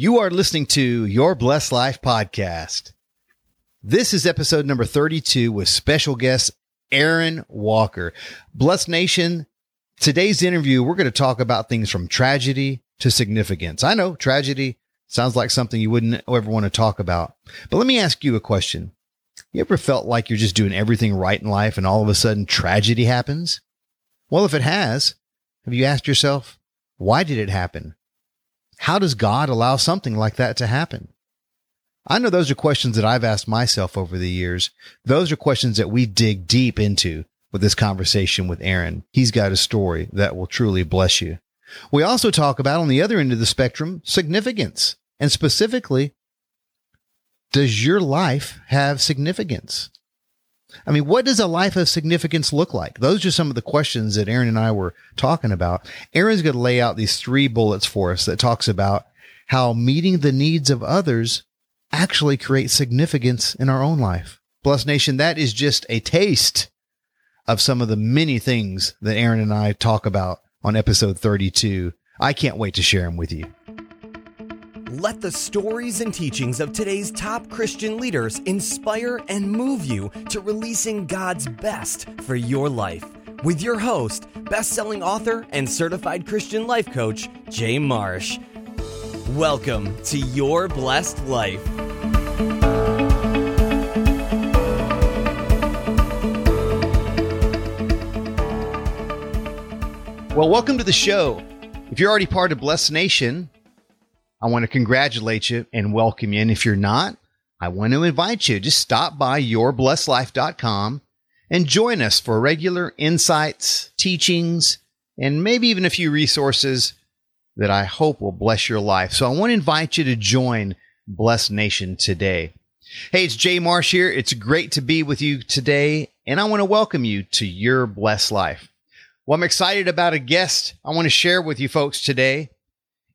You are listening to Your Blessed Life podcast. This is episode number 32 with special guest Aaron Walker. Blessed Nation, today's interview, we're going to talk about things from tragedy to significance. I know tragedy sounds like something you wouldn't ever want to talk about, but let me ask you a question. You ever felt like you're just doing everything right in life and all of a sudden tragedy happens? Well, if it has, have you asked yourself, why did it happen? How does God allow something like that to happen? I know those are questions that I've asked myself over the years. Those are questions that we dig deep into with this conversation with Aaron. He's got a story that will truly bless you. We also talk about on the other end of the spectrum, significance and specifically, does your life have significance? I mean, what does a life of significance look like? Those are some of the questions that Aaron and I were talking about. Aaron's going to lay out these three bullets for us that talks about how meeting the needs of others actually creates significance in our own life. Blessed Nation, that is just a taste of some of the many things that Aaron and I talk about on episode 32. I can't wait to share them with you. Let the stories and teachings of today's top Christian leaders inspire and move you to releasing God's best for your life. With your host, best-selling author and certified Christian life coach, Jay Marsh. Welcome to Your Blessed Life. Well, welcome to the show. If you're already part of Blessed Nation, I want to congratulate you and welcome you. And if you're not, I want to invite you. Just stop by yourblessedlife.com and join us for regular insights, teachings, and maybe even a few resources that I hope will bless your life. So I want to invite you to join Blessed Nation today. Hey, it's Jay Marsh here. It's great to be with you today, and I want to welcome you to your blessed life. Well, I'm excited about a guest I want to share with you folks today.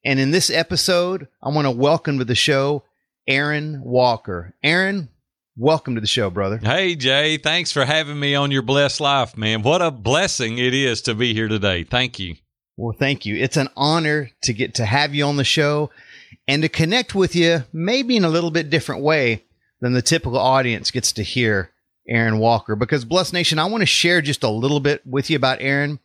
And in this episode, I want to welcome to the show Aaron Walker. Aaron, welcome to the show, brother. Hey, Jay. Thanks for having me on your blessed life, man. What a blessing it is to be here today. Thank you. Well, thank you. It's an honor to get to have you on the show and to connect with you, maybe in a little bit different way than the typical audience gets to hear Aaron Walker. Because, Blessed Nation, I want to share just a little bit with you about Aaron,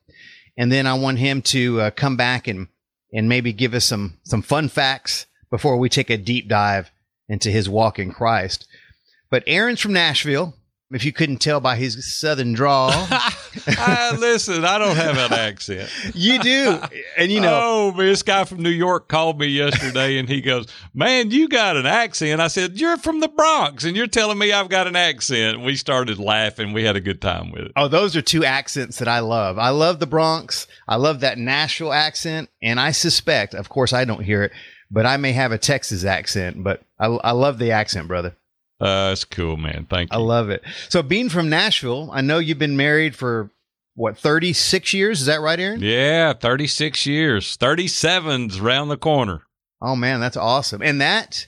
and then I want him to uh, come back and and maybe give us some some fun facts before we take a deep dive into his walk in Christ. But Aaron's from Nashville. If you couldn't tell by his southern drawl, uh, listen, I don't have an accent. you do, and you know. Oh, this guy from New York called me yesterday, and he goes, "Man, you got an accent." I said, "You're from the Bronx, and you're telling me I've got an accent." We started laughing. We had a good time with it. Oh, those are two accents that I love. I love the Bronx. I love that Nashville accent, and I suspect, of course, I don't hear it, but I may have a Texas accent. But I, I love the accent, brother. Uh, that's cool, man. Thank you. I love it. So, being from Nashville, I know you've been married for what 36 years. Is that right, Aaron? Yeah, 36 years. 37's around the corner. Oh man, that's awesome. And that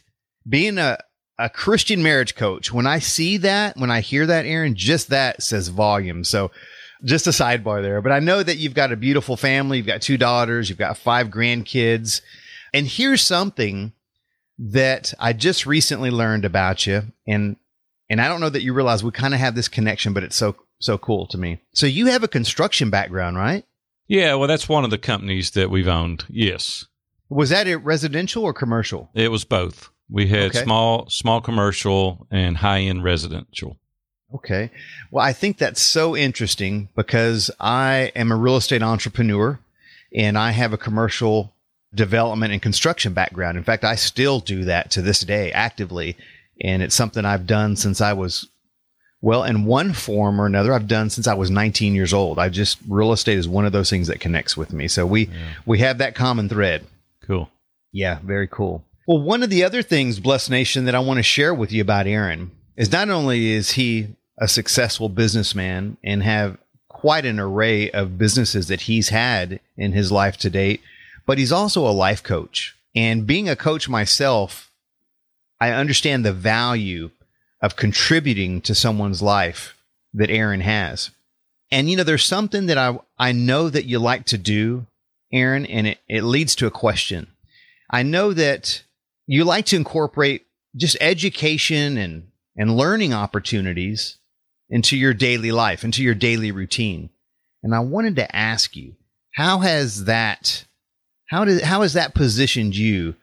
being a a Christian marriage coach, when I see that, when I hear that, Aaron, just that says volume. So, just a sidebar there. But I know that you've got a beautiful family. You've got two daughters. You've got five grandkids. And here's something that I just recently learned about you, and and I don't know that you realize we kind of have this connection, but it's so so cool to me. So you have a construction background, right? Yeah, well, that's one of the companies that we've owned. Yes. Was that it residential or commercial? It was both. We had Okay. small small commercial and high end residential. Okay. Well, I think that's so interesting because I am a real estate entrepreneur and I have a commercial development and construction background. In fact, I still do that to this day actively. And it's something I've done since I was, well, in one form or another, I've done since I was 19 years old. I just, real estate is one of those things that connects with me. So we, we have that common thread. Cool. Yeah, very cool. Well, one of the other things, Blessed Nation, that I want to share with you about Aaron is not only is he a successful businessman and have quite an array of businesses that he's had in his life to date, but he's also a life coach. And being a coach myself, I understand the value of contributing to someone's life that Aaron has. And you know, there's something that I I know that you like to do, Aaron, and it, it leads to a question. I know that, you like to incorporate just education and, and learning opportunities into your daily life, into your daily routine. And I wanted to ask you, how has that, how did, how has that positioned you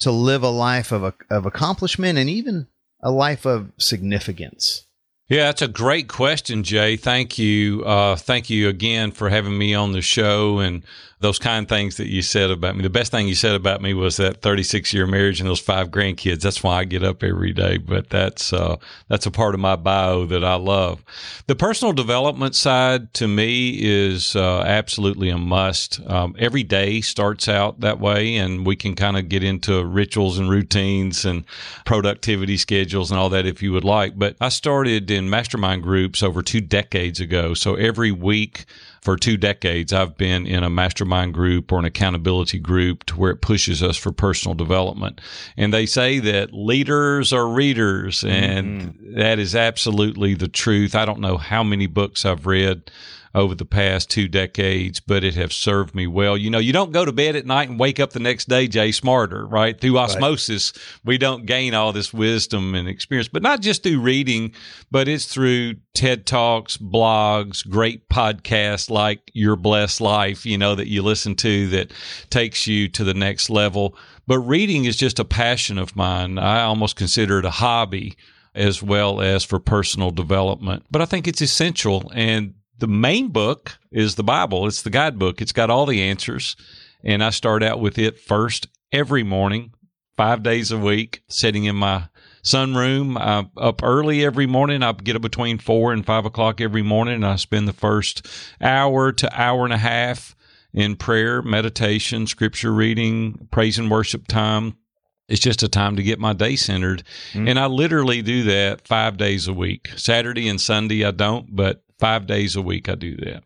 to live a life of, of accomplishment and even a life of significance? Yeah, that's a great question, Jay. Thank you. Uh, thank you again for having me on the show and those kind things that you said about me. The best thing you said about me was that 36 year marriage and those five grandkids. That's why I get up every day. But that's uh, that's a part of my bio that I love. The personal development side to me is uh, absolutely a must. Um, every day starts out that way, and we can kind of get into rituals and routines and productivity schedules and all that if you would like. But I started in mastermind groups over two decades ago. So every week for two decades, I've been in a mastermind group or an accountability group to where it pushes us for personal development. And they say that leaders are readers, and mm-hmm. that is absolutely the truth. I don't know how many books I've read over the past two decades, but it have served me well. You know, you don't go to bed at night and wake up the next day, Jay, smarter, right? Through osmosis, right. we don't gain all this wisdom and experience, but not just through reading, but it's through TED Talks, blogs, great podcasts like Your Blessed Life, you know, that you listen to that takes you to the next level. But reading is just a passion of mine. I almost consider it a hobby as well as for personal development. But I think it's essential. And the main book is the Bible. It's the guidebook. It's got all the answers. And I start out with it first every morning, five days a week, sitting in my sunroom. I'm up early every morning. I get up between four and five o'clock every morning. And I spend the first hour to hour and a half in prayer, meditation, scripture reading, praise and worship time. It's just a time to get my day centered. Mm-hmm. And I literally do that five days a week. Saturday and Sunday, I don't, but five days a week I do that.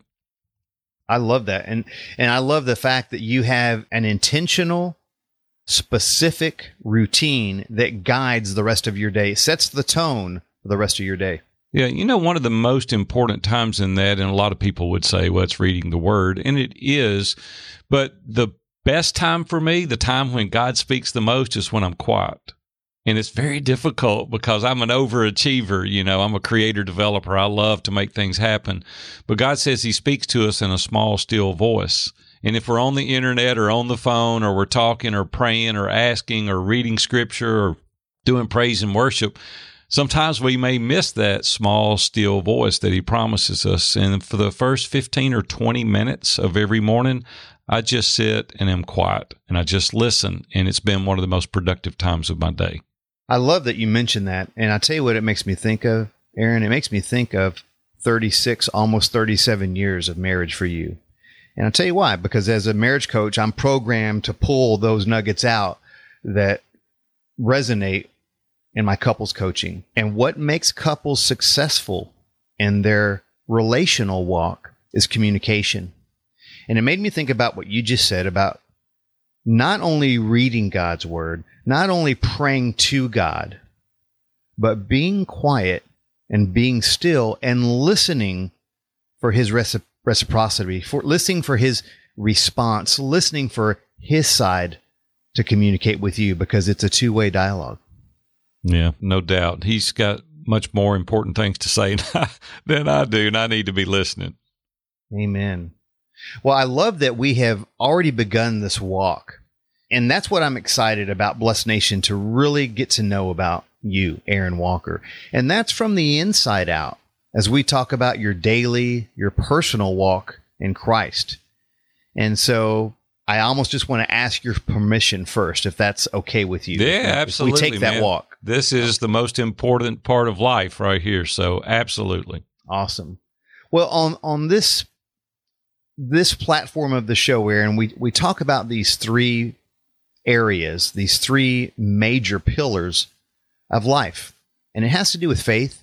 I love that. And and I love the fact that you have an intentional specific routine that guides the rest of your day, sets the tone for the rest of your day. Yeah, you know, one of the most important times in that, and a lot of people would say, well, it's reading the word, and it is, but the best time for me, the time when God speaks the most, is when I'm quiet and it's very difficult because I'm an overachiever. You know, I'm a creator developer. I love to make things happen. But God says He speaks to us in a small, still voice. And if we're on the internet or on the phone or we're talking or praying or asking or reading scripture or doing praise and worship, sometimes we may miss that small, still voice that He promises us. And for the first 15 or 20 minutes of every morning, I just sit and am quiet and I just listen. And it's been one of the most productive times of my day. I love that you mentioned that. And I tell you what it makes me think of, Aaron. It makes me think of 36, almost 37 years of marriage for you. And I'll tell you why, because as a marriage coach, I'm programmed to pull those nuggets out that resonate in my couples coaching. And what makes couples successful in their relational walk is communication. And it made me think about what you just said about not only reading God's word, not only praying to God, but being quiet and being still and listening for his reciprocity, for listening for his response, listening for his side to communicate with you because it's a two way dialogue. Yeah, no doubt. He's got much more important things to say than I do, and I need to be listening. Amen. Well, I love that we have already begun this walk. And that's what I'm excited about Blessed Nation to really get to know about you, Aaron Walker. And that's from the inside out as we talk about your daily, your personal walk in Christ. And so I almost just want to ask your permission first, if that's okay with you. Yeah, absolutely. we take that man. walk. This is the most important part of life right here. So absolutely. Awesome. Well, on, on this this platform of the show, Aaron, we, we talk about these three areas, these three major pillars of life. And it has to do with faith,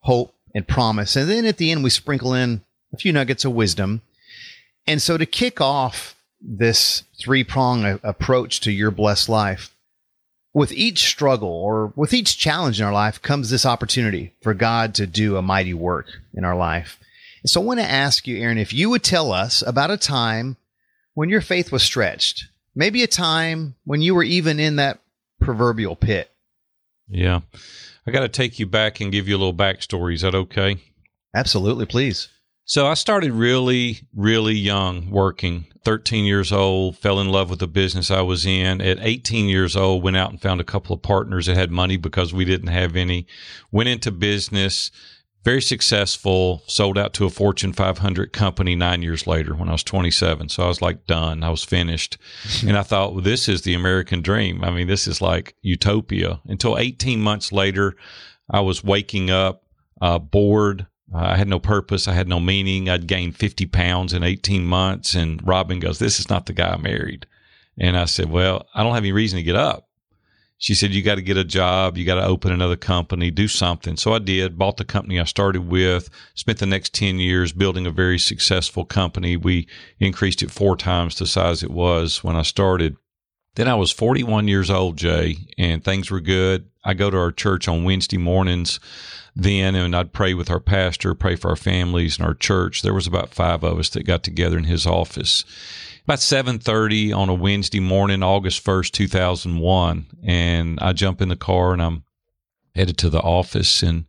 hope, and promise. And then at the end, we sprinkle in a few nuggets of wisdom. And so to kick off this three prong approach to your blessed life, with each struggle or with each challenge in our life comes this opportunity for God to do a mighty work in our life. And So I want to ask you, Aaron, if you would tell us about a time when your faith was stretched, maybe a time when you were even in that proverbial pit. Yeah. I got to take you back and give you a little backstory. Is that okay? Absolutely, please. So I started really, really young working. 13 years old, fell in love with the business I was in. At 18 years old, went out and found a couple of partners that had money because we didn't have any. Went into business, very successful, sold out to a Fortune 500 company nine years later when I was 27. So I was like done. I was finished. and I thought, well, this is the American dream. I mean, this is like utopia. Until 18 months later, I was waking up uh, bored. Uh, I had no purpose. I had no meaning. I'd gained 50 pounds in 18 months. And Robin goes, This is not the guy I married. And I said, Well, I don't have any reason to get up she said, You got to get a job. You got to open another company, do something. So I did, bought the company I started with, spent the next 10 years building a very successful company. We increased it four times the size it was when I started. Then I was 41 years old, Jay, and things were good. I go to our church on Wednesday mornings then, and I'd pray with our pastor, pray for our families and our church. There was about five of us that got together in his office about 7.30 on a wednesday morning august 1st 2001 and i jump in the car and i'm headed to the office and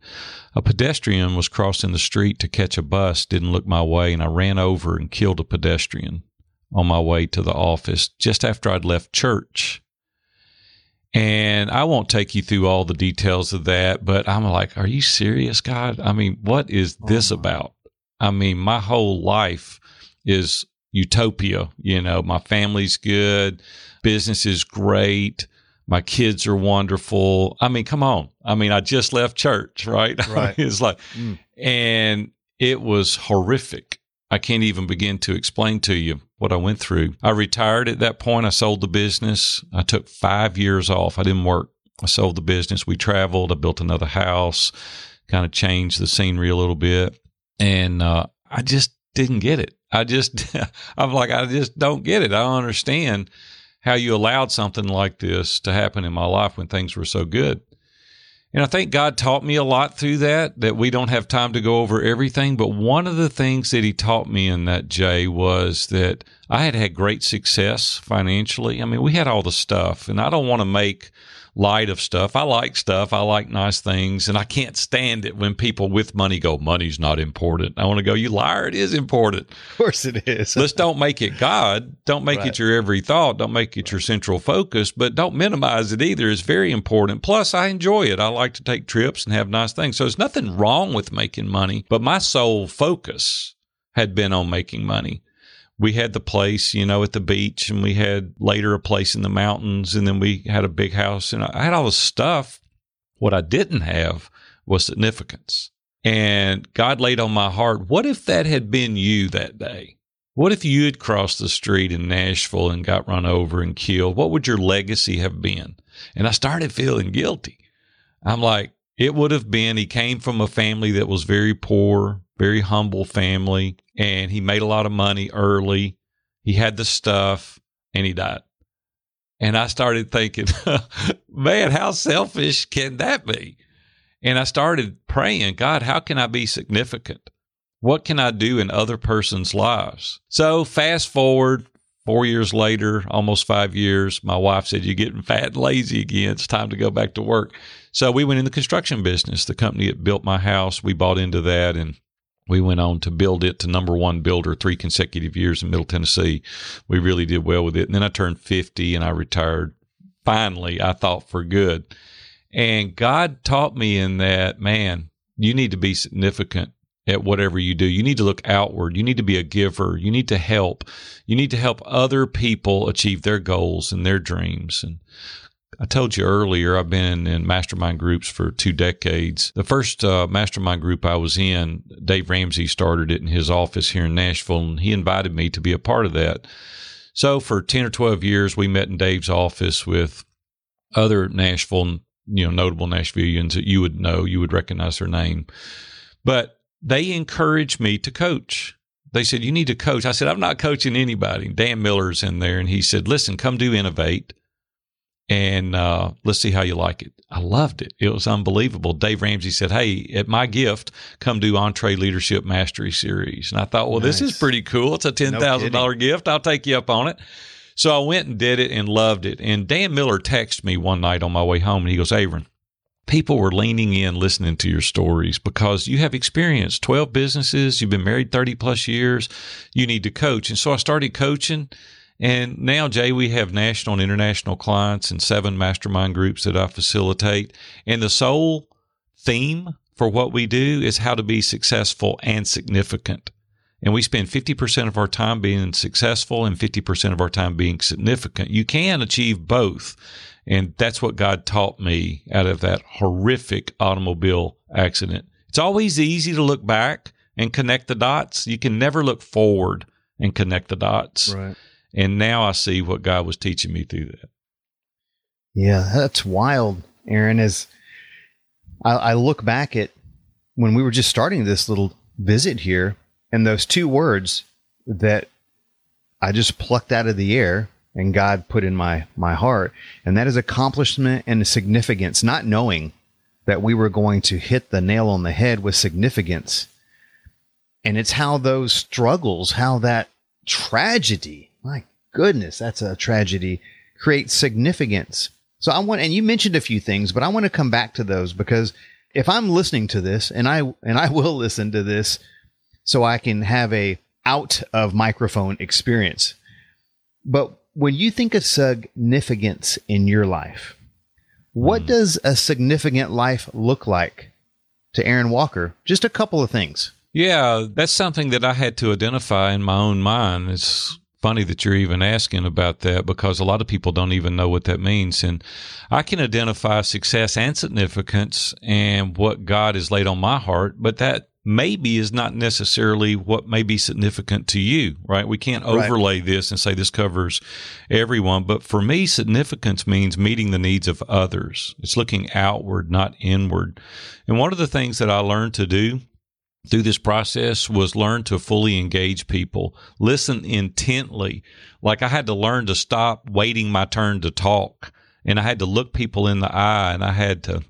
a pedestrian was crossing the street to catch a bus didn't look my way and i ran over and killed a pedestrian on my way to the office just after i'd left church and I won't take you through all the details of that, but I'm like, are you serious, God? I mean, what is this oh, about? I mean, my whole life is utopia. You know, my family's good, business is great, my kids are wonderful. I mean, come on. I mean, I just left church, right? Right. it's like, mm. and it was horrific. I can't even begin to explain to you what I went through. I retired at that point. I sold the business. I took five years off. I didn't work. I sold the business. We traveled. I built another house, kind of changed the scenery a little bit. And uh, I just didn't get it. I just, I'm like, I just don't get it. I don't understand how you allowed something like this to happen in my life when things were so good. And I think God taught me a lot through that, that we don't have time to go over everything. But one of the things that He taught me in that, Jay, was that I had had great success financially. I mean, we had all the stuff, and I don't want to make light of stuff. I like stuff. I like nice things. And I can't stand it when people with money go, money's not important. I want to go, you liar. It is important. Of course it is. Let's don't make it God. Don't make right. it your every thought. Don't make it your central focus, but don't minimize it either. It's very important. Plus, I enjoy it. I like to take trips and have nice things. So there's nothing wrong with making money, but my sole focus had been on making money we had the place, you know, at the beach, and we had later a place in the mountains, and then we had a big house, and I had all this stuff. What I didn't have was significance. And God laid on my heart, what if that had been you that day? What if you had crossed the street in Nashville and got run over and killed? What would your legacy have been? And I started feeling guilty. I'm like, it would have been he came from a family that was very poor, very humble family, and he made a lot of money early. He had the stuff, and he died. And I started thinking, man, how selfish can that be? And I started praying, God, how can I be significant? What can I do in other person's lives? So fast forward four years later, almost five years, my wife said, You're getting fat and lazy again. It's time to go back to work. So we went in the construction business. The company that built my house, we bought into that and we went on to build it to number one builder three consecutive years in Middle Tennessee. We really did well with it. And then I turned 50 and I retired. Finally, I thought for good. And God taught me in that, man, you need to be significant at whatever you do. You need to look outward. You need to be a giver. You need to help. You need to help other people achieve their goals and their dreams. And I told you earlier, I've been in mastermind groups for two decades. The first uh, mastermind group I was in, Dave Ramsey started it in his office here in Nashville, and he invited me to be a part of that. So for 10 or 12 years, we met in Dave's office with other Nashville, you know, notable Nashvillians that you would know, you would recognize their name. But they encouraged me to coach. They said, You need to coach. I said, I'm not coaching anybody. Dan Miller's in there. And he said, Listen, come do Innovate and uh, let's see how you like it. I loved it. It was unbelievable. Dave Ramsey said, Hey, at my gift, come do EntreLeadership Mastery Series. And I thought, well, nice. this is pretty cool. It's a $10,000 no gift. I'll take you up on it. So I went and did it and loved it. And Dan Miller texted me one night on my way home and he goes, Aaron, people were leaning in listening to your stories because you have experience 12 businesses you've been married 30 plus years you need to coach and so i started coaching and now jay we have national and international clients and seven mastermind groups that i facilitate and the sole theme for what we do is how to be successful and significant and we spend 50% of our time being successful and 50% of our time being significant you can achieve both and that's what God taught me out of that horrific automobile accident. It's always easy to look back and connect the dots. You can never look forward and connect the dots. Right. And now I see what God was teaching me through that. Yeah, that's wild, Aaron. As I, I look back at when we were just starting this little visit here, and those two words that I just plucked out of the air and God put in my my heart, and that is accomplishment and significance. Not knowing that we were going to hit the nail on the head with significance, and it's how those struggles, how that tragedy, my goodness, that's a tragedy, Create significance. So I want, and you mentioned a few things, but I want to come back to those because if I'm listening to this, and I and I will listen to this, so I can have a out of microphone experience. But when you think of significance in your life, what mm. does a significant life look like to Aaron Walker? Just a couple of things. Yeah, that's something that I had to identify in my own mind. It's funny that you're even asking about that because a lot of people don't even know what that means. And I can identify success and significance and what God has laid on my heart, but that maybe is not necessarily what may be significant to you, right? We can't overlay right. this and say this covers everyone. But for me, significance means meeting the needs of others. It's looking outward, not inward. And one of the things that I learned to do through this process was learn to fully engage people, listen intently. Like I had to learn to stop waiting my turn to talk. And I had to look people in the eye and I had to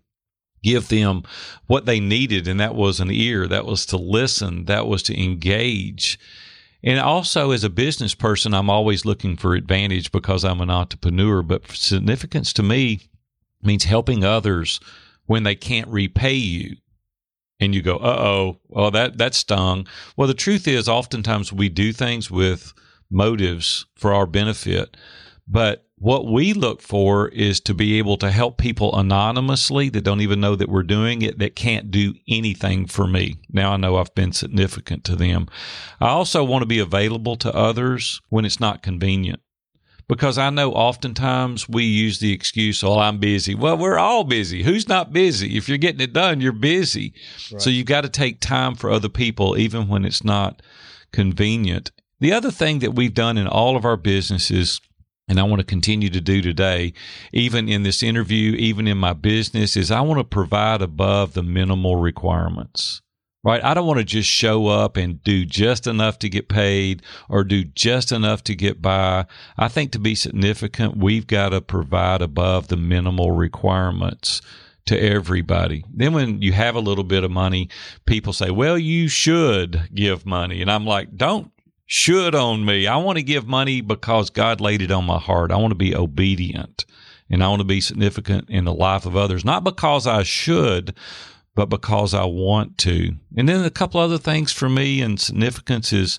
give them what they needed, and that was an ear, that was to listen, that was to engage. And also, as a business person, I'm always looking for advantage because I'm an entrepreneur. But significance to me means helping others when they can't repay you. And you go, uh oh, well, that, that stung. Well, the truth is, oftentimes we do things with motives for our benefit. But what we look for is to be able to help people anonymously that don't even know that we're doing it, that can't do anything for me. Now I know I've been significant to them. I also want to be available to others when it's not convenient. Because I know oftentimes we use the excuse, oh, I'm busy. Well, we're all busy. Who's not busy? If you're getting it done, you're busy. Right. So you've got to take time for other people, even when it's not convenient. The other thing that we've done in all of our businesses and I want to continue to do today, even in this interview, even in my business, is I want to provide above the minimal requirements. Right? I don't want to just show up and do just enough to get paid or do just enough to get by. I think to be significant, we've got to provide above the minimal requirements to everybody. Then when you have a little bit of money, people say, well, you should give money. And I'm like, don't should on me. I want to give money because God laid it on my heart. I want to be obedient and I want to be significant in the life of others, not because I should, but because I want to. And then a couple other things for me and significance is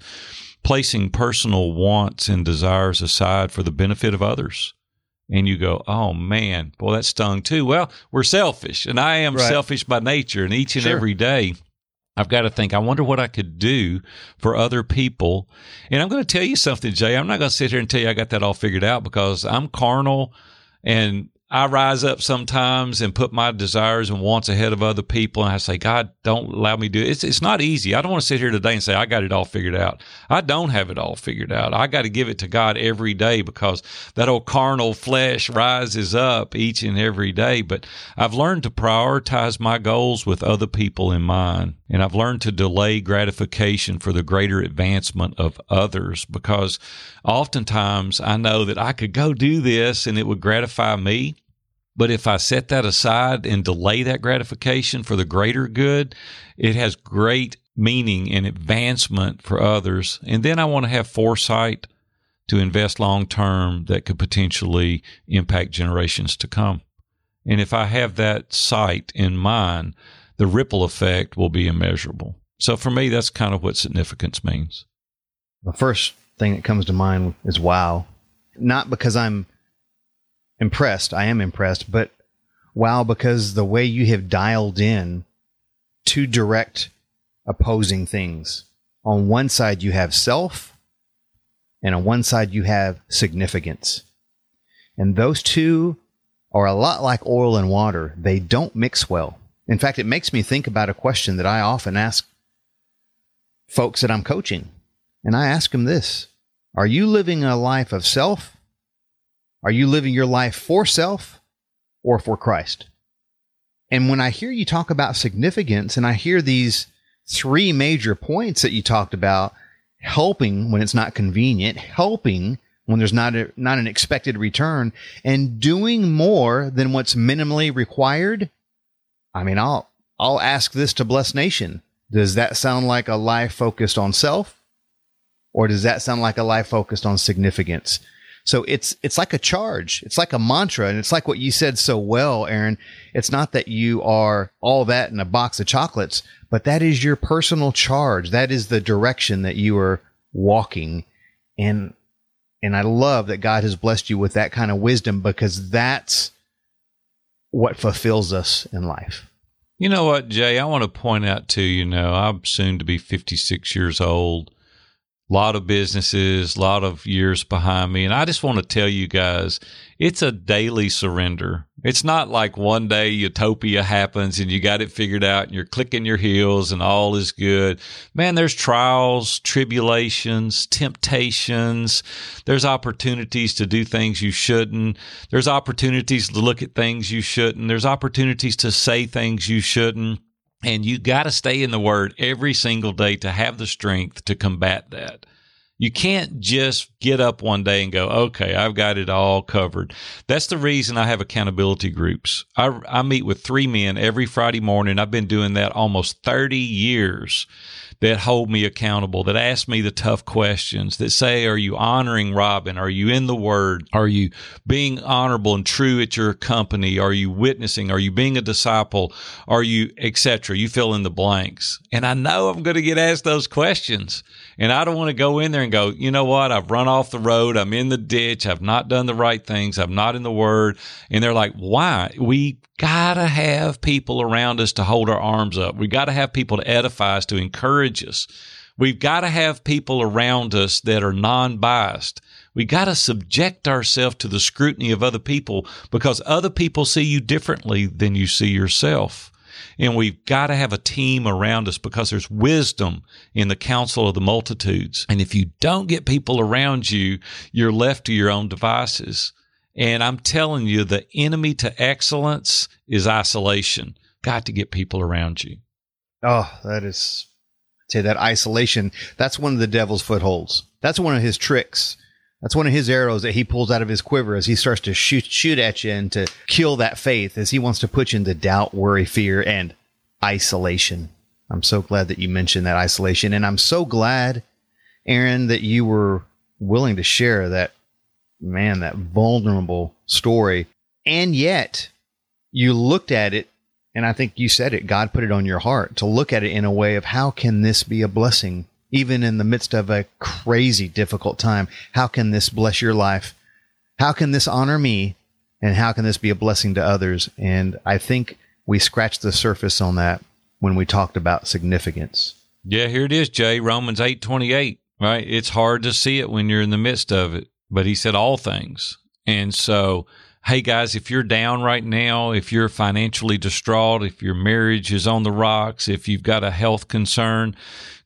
placing personal wants and desires aside for the benefit of others. And you go, oh man, boy, that stung too. Well, we're selfish, and I am right. selfish by nature, and each and sure. every day I've got to think, I wonder what I could do for other people. And I'm going to tell you something, Jay. I'm not going to sit here and tell you I got that all figured out because I'm carnal and I rise up sometimes and put my desires and wants ahead of other people. And I say, God, don't allow me to do it. It's, it's not easy. I don't want to sit here today and say, I got it all figured out. I don't have it all figured out. I got to give it to God every day because that old carnal flesh rises up each and every day. But I've learned to prioritize my goals with other people in mind. And I've learned to delay gratification for the greater advancement of others because oftentimes I know that I could go do this and it would gratify me. But if I set that aside and delay that gratification for the greater good, it has great meaning and advancement for others. And then I want to have foresight to invest long term that could potentially impact generations to come. And if I have that sight in mind, the ripple effect will be immeasurable. So for me, that's kind of what significance means. The first thing that comes to mind is wow. Not because I'm impressed, I am impressed, but wow, because the way you have dialed in two direct opposing things. On one side, you have self, and on one side, you have significance. And those two are a lot like oil and water. They don't mix well. In fact, it makes me think about a question that I often ask folks that I'm coaching. And I ask them this Are you living a life of self? Are you living your life for self or for Christ? And when I hear you talk about significance and I hear these three major points that you talked about, helping when it's not convenient, helping when there's not a, not an expected return and doing more than what's minimally required. I mean, I'll, I'll ask this to Blessed Nation. Does that sound like a life focused on self? Or does that sound like a life focused on significance? So it's, it's like a charge. It's like a mantra. And it's like what you said so well, Aaron. It's not that you are all that in a box of chocolates, but that is your personal charge. That is the direction that you are walking. And and I love that God has blessed you with that kind of wisdom because that's what fulfills us in life. You know what, Jay? I want to point out to you know, I'm soon to be 56 years old. A lot of businesses, a lot of years behind me. And I just want to tell you guys, it's a daily surrender. It's not like one day utopia happens and you got it figured out and you're clicking your heels and all is good. Man, there's trials, tribulations, temptations. There's opportunities to do things you shouldn't. There's opportunities to look at things you shouldn't. There's opportunities to say things you shouldn't. And you got to stay in the word every single day to have the strength to combat that. You can't just get up one day and go, okay, I've got it all covered. That's the reason I have accountability groups. I, I meet with three men every Friday morning. I've been doing that almost 30 years that hold me accountable, that ask me the tough questions, that say, are you honoring Robin? Are you in the word? Are you being honorable and true at your company? Are you witnessing? Are you being a disciple? Are you, etc.? You fill in the blanks. And I know I'm going to get asked those questions. And I don't want to go in there and go, you know what? I've run off the road. I'm in the ditch. I've not done the right things. I'm not in the word. And they're like, why? We gotta have people around us to hold our arms up. We gotta have people to edify us, to encourage us. We've got to have people around us that are non-biased. We got to subject ourselves to the scrutiny of other people because other people see you differently than you see yourself. And we've got to have a team around us because there's wisdom in the counsel of the multitudes. And if you don't get people around you, you're left to your own devices. And I'm telling you, the enemy to excellence is isolation. Got to get people around you. Oh, that is, say that isolation. That's one of the devil's footholds. That's one of his tricks. That's one of his arrows that he pulls out of his quiver as he starts to shoot, shoot at you and to kill that faith as he wants to put you into doubt, worry, fear, and isolation. I'm so glad that you mentioned that isolation. And I'm so glad, Aaron, that you were willing to share that man, that vulnerable story. And yet you looked at it, and I think you said it, God put it on your heart to look at it in a way of how can this be a blessing, even in the midst of a crazy, difficult time? How can this bless your life? How can this honor me? And how can this be a blessing to others? And I think we scratched the surface on that when we talked about significance. Yeah, here it is, Jay. Romans eight twenty eight. Right? It's hard to see it when you're in the midst of it but he said all things. And so, hey guys, if you're down right now, if you're financially distraught, if your marriage is on the rocks, if you've got a health concern,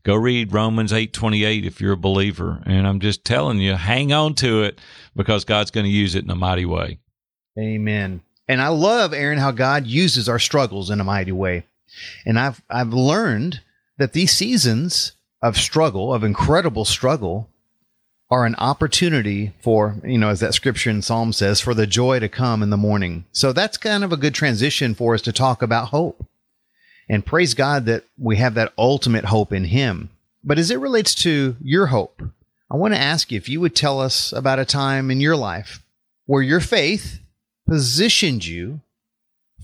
go read Romans 8:28 if you're a believer. And I'm just telling you, hang on to it because God's going to use it in a mighty way. Amen. And I love Aaron how God uses our struggles in a mighty way. And I've I've learned that these seasons of struggle, of incredible struggle, are an opportunity for, you know, as that scripture in Psalm says, for the joy to come in the morning. So that's kind of a good transition for us to talk about hope. And praise God that we have that ultimate hope in Him. But as it relates to your hope, I want to ask you if you would tell us about a time in your life where your faith positioned you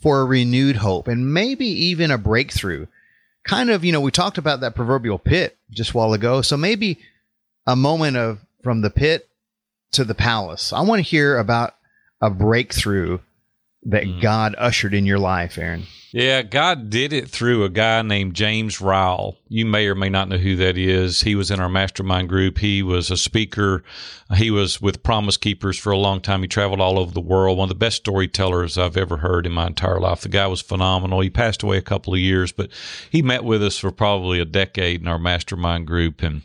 for a renewed hope and maybe even a breakthrough. Kind of, you know, we talked about that proverbial pit just a while ago. So maybe a moment of from the pit to the palace. I want to hear about a breakthrough that mm. God ushered in your life, Aaron. Yeah, God did it through a guy named James Ryle. You may or may not know who that is. He was in our mastermind group. He was a speaker. He was with Promise Keepers for a long time. He traveled all over the world. One of the best storytellers I've ever heard in my entire life. The guy was phenomenal. He passed away a couple of years, but he met with us for probably a decade in our mastermind group and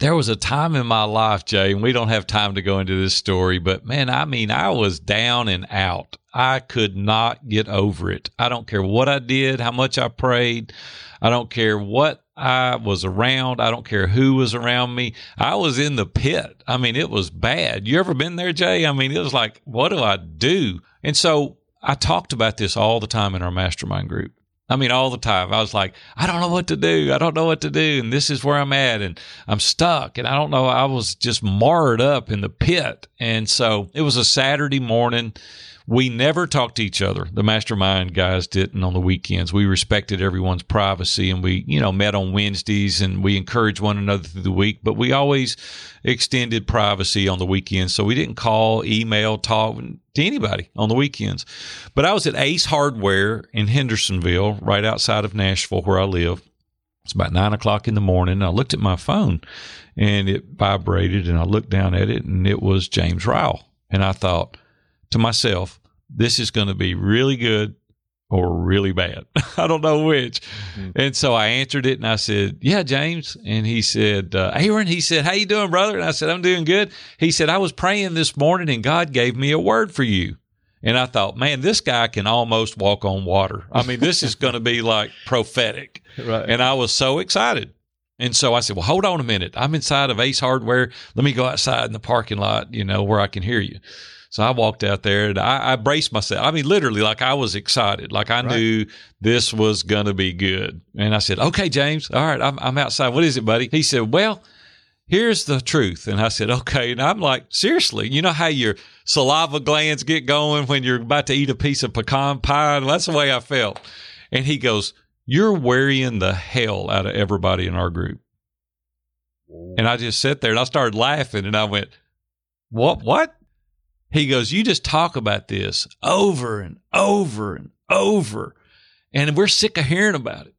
there was a time in my life, Jay, and we don't have time to go into this story, but man, I mean, I was down and out. I could not get over it. I don't care what I did, how much I prayed. I don't care what I was around. I don't care who was around me. I was in the pit. I mean, it was bad. You ever been there, Jay? I mean, it was like, what do I do? And so I talked about this all the time in our mastermind group. I mean, all the time. I was like, I don't know what to do. I don't know what to do. And this is where I'm at. And I'm stuck. And I don't know. I was just marred up in the pit. And so it was a Saturday morning we never talked to each other. The mastermind guys didn't on the weekends. We respected everyone's privacy and we, you know, met on Wednesdays and we encouraged one another through the week, but we always extended privacy on the weekends. So we didn't call, email, talk to anybody on the weekends. But I was at Ace Hardware in Hendersonville, right outside of Nashville, where I live. It's about nine o'clock in the morning. I looked at my phone and it vibrated and I looked down at it and it was James Ryle. And I thought to myself, this is going to be really good or really bad. I don't know which. Mm-hmm. And so I answered it and I said, yeah, James. And he said, uh, Aaron, he said, how you doing, brother? And I said, I'm doing good. He said, I was praying this morning and God gave me a word for you. And I thought, man, this guy can almost walk on water. I mean, this is going to be like prophetic. Right. And I was so excited. And so I said, well, hold on a minute. I'm inside of Ace Hardware. Let me go outside in the parking lot, you know, where I can hear you. So I walked out there and I, I braced myself. I mean, literally, like I was excited. Like I right. knew this was going to be good. And I said, okay, James, all right, I'm, I'm outside. What is it, buddy? He said, well, here's the truth. And I said, okay. And I'm like, seriously, you know how your saliva glands get going when you're about to eat a piece of pecan pie? And that's the way I felt. And he goes, you're worrying the hell out of everybody in our group. And I just sat there and I started laughing and I went, what, what? He goes, You just talk about this over and over and over. And we're sick of hearing about it.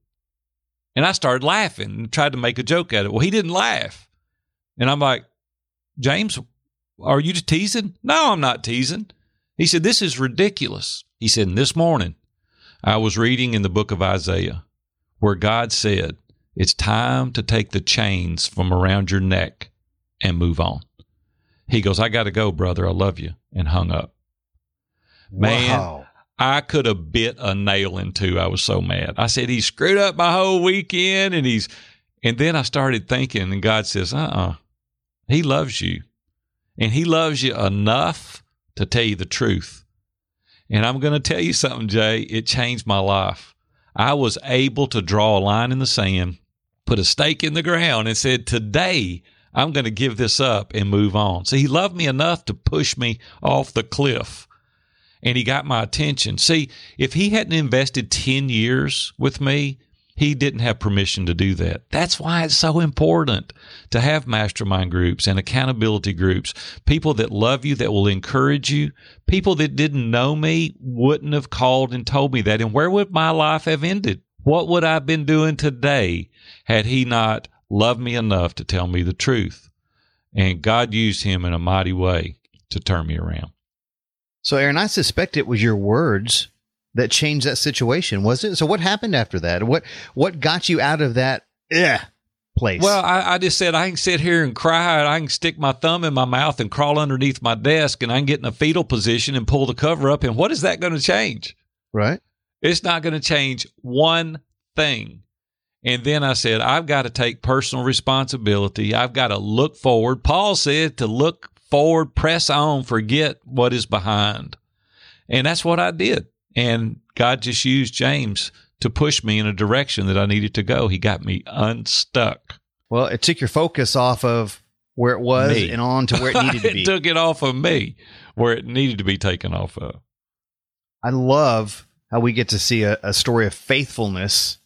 And I started laughing and tried to make a joke at it. Well, he didn't laugh. And I'm like, James, are you just teasing? No, I'm not teasing. He said, This is ridiculous. He said, This morning, I was reading in the book of Isaiah where God said, It's time to take the chains from around your neck and move on. He goes, I got to go, brother. I love you. And hung up. Man, wow. I could have bit a nail in two. I was so mad. I said, he screwed up my whole weekend and he's, and then I started thinking, and God says, uh uh-uh. uh He loves you. And He loves you enough to tell you the truth. And I'm going to tell you something, Jay. It changed my life. I was able to draw a line in the sand, put a stake in the ground, and said, Today I'm going to give this up and move on. So he loved me enough to push me off the cliff and he got my attention. See, if he hadn't invested 10 years with me, he didn't have permission to do that. That's why it's so important to have mastermind groups and accountability groups, people that love you, that will encourage you. People that didn't know me wouldn't have called and told me that. And where would my life have ended? What would I have been doing today had he not loved me enough to tell me the truth. And God used him in a mighty way to turn me around. So, Aaron, I suspect it was your words that changed that situation, was it? So, what happened after that? What what got you out of that yeah, place? Well, I, I just said I can sit here and cry. I can stick my thumb in my mouth and crawl underneath my desk, and I can get in a fetal position and pull the cover up. And what is that going to change? Right. It's not going to change one thing. And then I said, I've got to take personal responsibility. I've got to look forward. Paul said to look forward, press on, forget what is behind. And that's what I did. And God just used James to push me in a direction that I needed to go. He got me unstuck. Well, it took your focus off of where it was Me. and on to where it needed to be. it took it off of me where it needed to be taken off of. I love how we get to see a, a story of faithfulness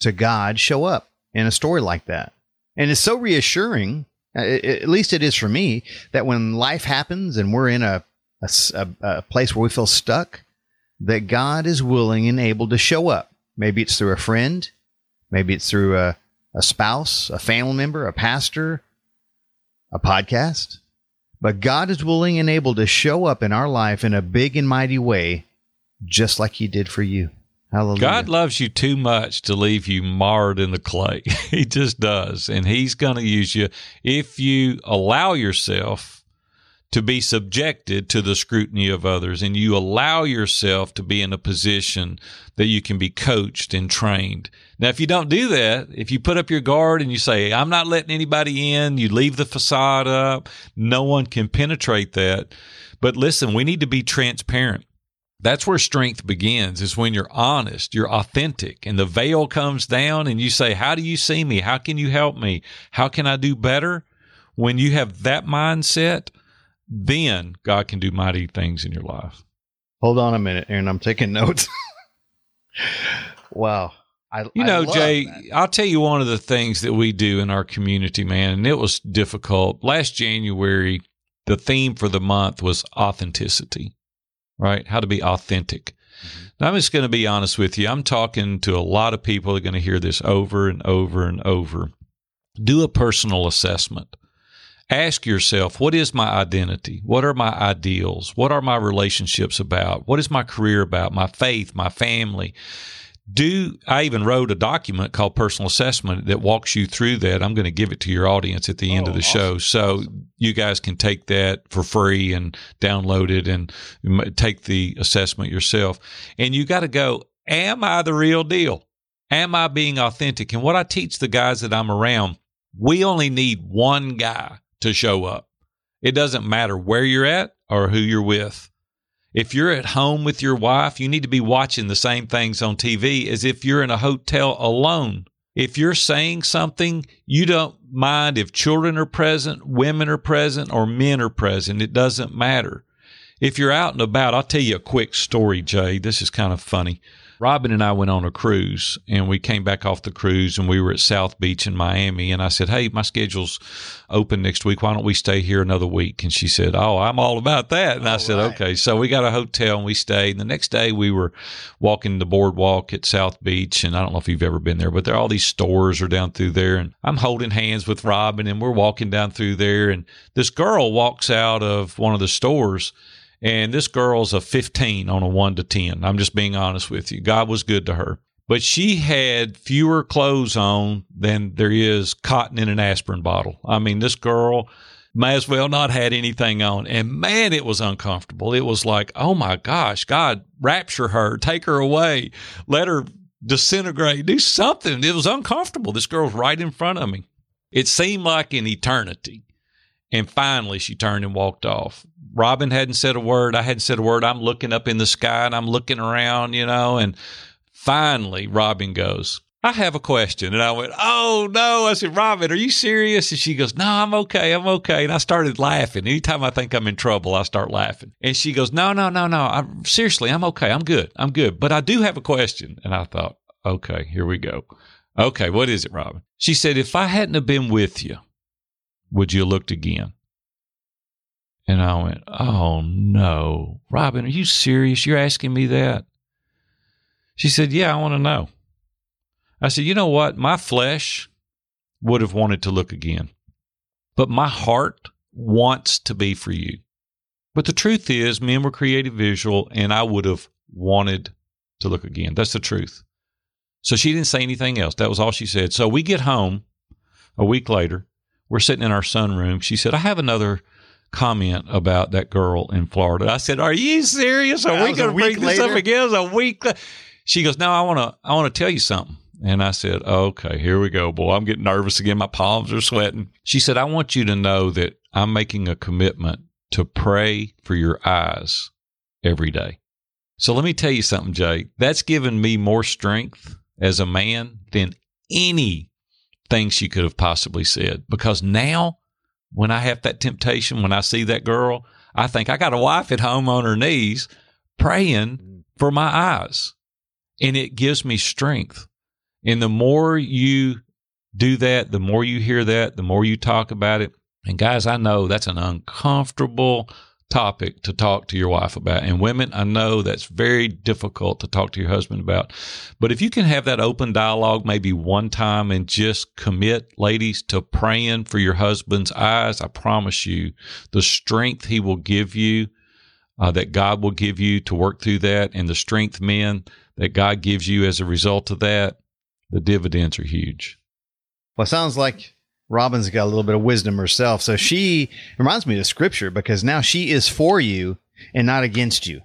to God show up in a story like that. And it's so reassuring, uh, at least it is for me, that when life happens and we're in a a place where we feel stuck, that God is willing and able to show up. Maybe it's through a friend, maybe it's through a, a spouse, a family member, a pastor, a podcast. But God is willing and able to show up in our life in a big and mighty way, just like He did for you. Hallelujah. God loves you too much to leave you marred in the clay. he just does. And He's going to use you if you allow yourself to be subjected to the scrutiny of others and you allow yourself to be in a position that you can be coached and trained. Now, if you don't do that, if you put up your guard and you say, I'm not letting anybody in, you leave the facade up, no one can penetrate that. But listen, we need to be transparent. That's where strength begins is when you're honest, you're authentic, and the veil comes down and you say, How do you see me? How can you help me? How can I do better? When you have that mindset, then God can do mighty things in your life. Hold on a minute, Aaron. I'm taking notes. wow. I, You know, Jay, that. I'll tell you one of the things that we do in our community, man, and it was difficult. Last January, the theme for the month was authenticity, right? How to be authentic. Mm-hmm. Now, I'm just going to be honest with you. I'm talking to a lot of people that are going to hear this over and over and over. Do a personal assessment. Ask yourself, what is my identity? What are my ideals? What are my relationships about? What is my career about? My faith, my family? Do I even wrote a document called personal assessment that walks you through that. I'm going to give it to your audience at the end Oh, of the oh, show. So you guys can take that for free and download it and take the assessment yourself. And you got to go, am I the real deal? Am I being authentic? And what I teach the guys that I'm around, we only need one guy to show up. It doesn't matter where you're at or who you're with. If you're at home with your wife, you need to be watching the same things on TV as if you're in a hotel alone. If you're saying something, you don't mind if children are present, women are present, or men are present. It doesn't matter. If you're out and about, I'll tell you a quick story, Jay. This is kind of funny. Robin and I went on a cruise and we came back off the cruise and we were at South Beach in Miami. And I said, Hey, my schedule's open next week. Why don't we stay here another week? And she said, Oh, I'm all about that. And I said, right. Okay. So we got a hotel and we stayed. And the next day we were walking the boardwalk at South Beach. And I don't know if you've ever been there, but there are all these stores are down through there. And I'm holding hands with Robin and we're walking down through there. And this girl walks out of one of the stores and this girl's a 15 on a 1 to 10. I'm just being honest with you. God was good to her. But she had fewer clothes on than there is cotton in an aspirin bottle. I mean, this girl may as well not had anything on. And man, it was uncomfortable. It was like, oh my gosh, God, rapture her, take her away, let her disintegrate, do something. It was uncomfortable. This girl's right in front of me. It seemed like an eternity. And finally, she turned and walked off. Robin hadn't said a word. I hadn't said a word. I'm looking up in the sky and I'm looking around, you know. And finally, Robin goes, I have a question. And I went, Oh, no. I said, Robin, are you serious? And she goes, No, I'm okay. I'm okay. And I started laughing. Anytime I think I'm in trouble, I start laughing. And she goes, No, no, no, no. I'm, seriously, I'm okay. I'm good. I'm good. But I do have a question. And I thought, Okay, here we go. Okay, what is it, Robin? She said, If I hadn't have been with you, would you looked again? And I went, Oh no. Robin, are you serious? You're asking me that? She said, Yeah, I want to know. I said, You know what? My flesh would have wanted to look again, but my heart wants to be for you. But the truth is, men were created visual, and I would have wanted to look again. That's the truth. So she didn't say anything else. That was all she said. So we get home a week later. We're sitting in our sunroom. She said, I have another comment about that girl in Florida. I said, Are you serious? Are That we going to bring this up again? It was a week. la- She goes, No, I want to. I want to tell you something. And I said, Okay, here we go, boy. I'm getting nervous again. My palms are sweating. She said, I want you to know that I'm making a commitment to pray for your eyes every day. So let me tell you something, Jay. That's given me more strength as a man than any thing she could have possibly said because now when I have that temptation, when I see that girl, I think I got a wife at home on her knees praying mm. for my eyes. And it gives me strength. And the more you do that, the more you hear that, the more you talk about it. And guys, I know that's an uncomfortable topic to talk to your wife about. And women, I know that's very difficult to talk to your husband about. But if you can have that open dialogue maybe one time and just commit, ladies, to praying for your husband's eyes, I promise you the strength he will give you, uh, that God will give you to work through that, and the strength, men, that God gives you as a result of that, the dividends are huge. Well, it sounds like Robin's got a little bit of wisdom herself. So she reminds me of scripture because now she is for you and not against you.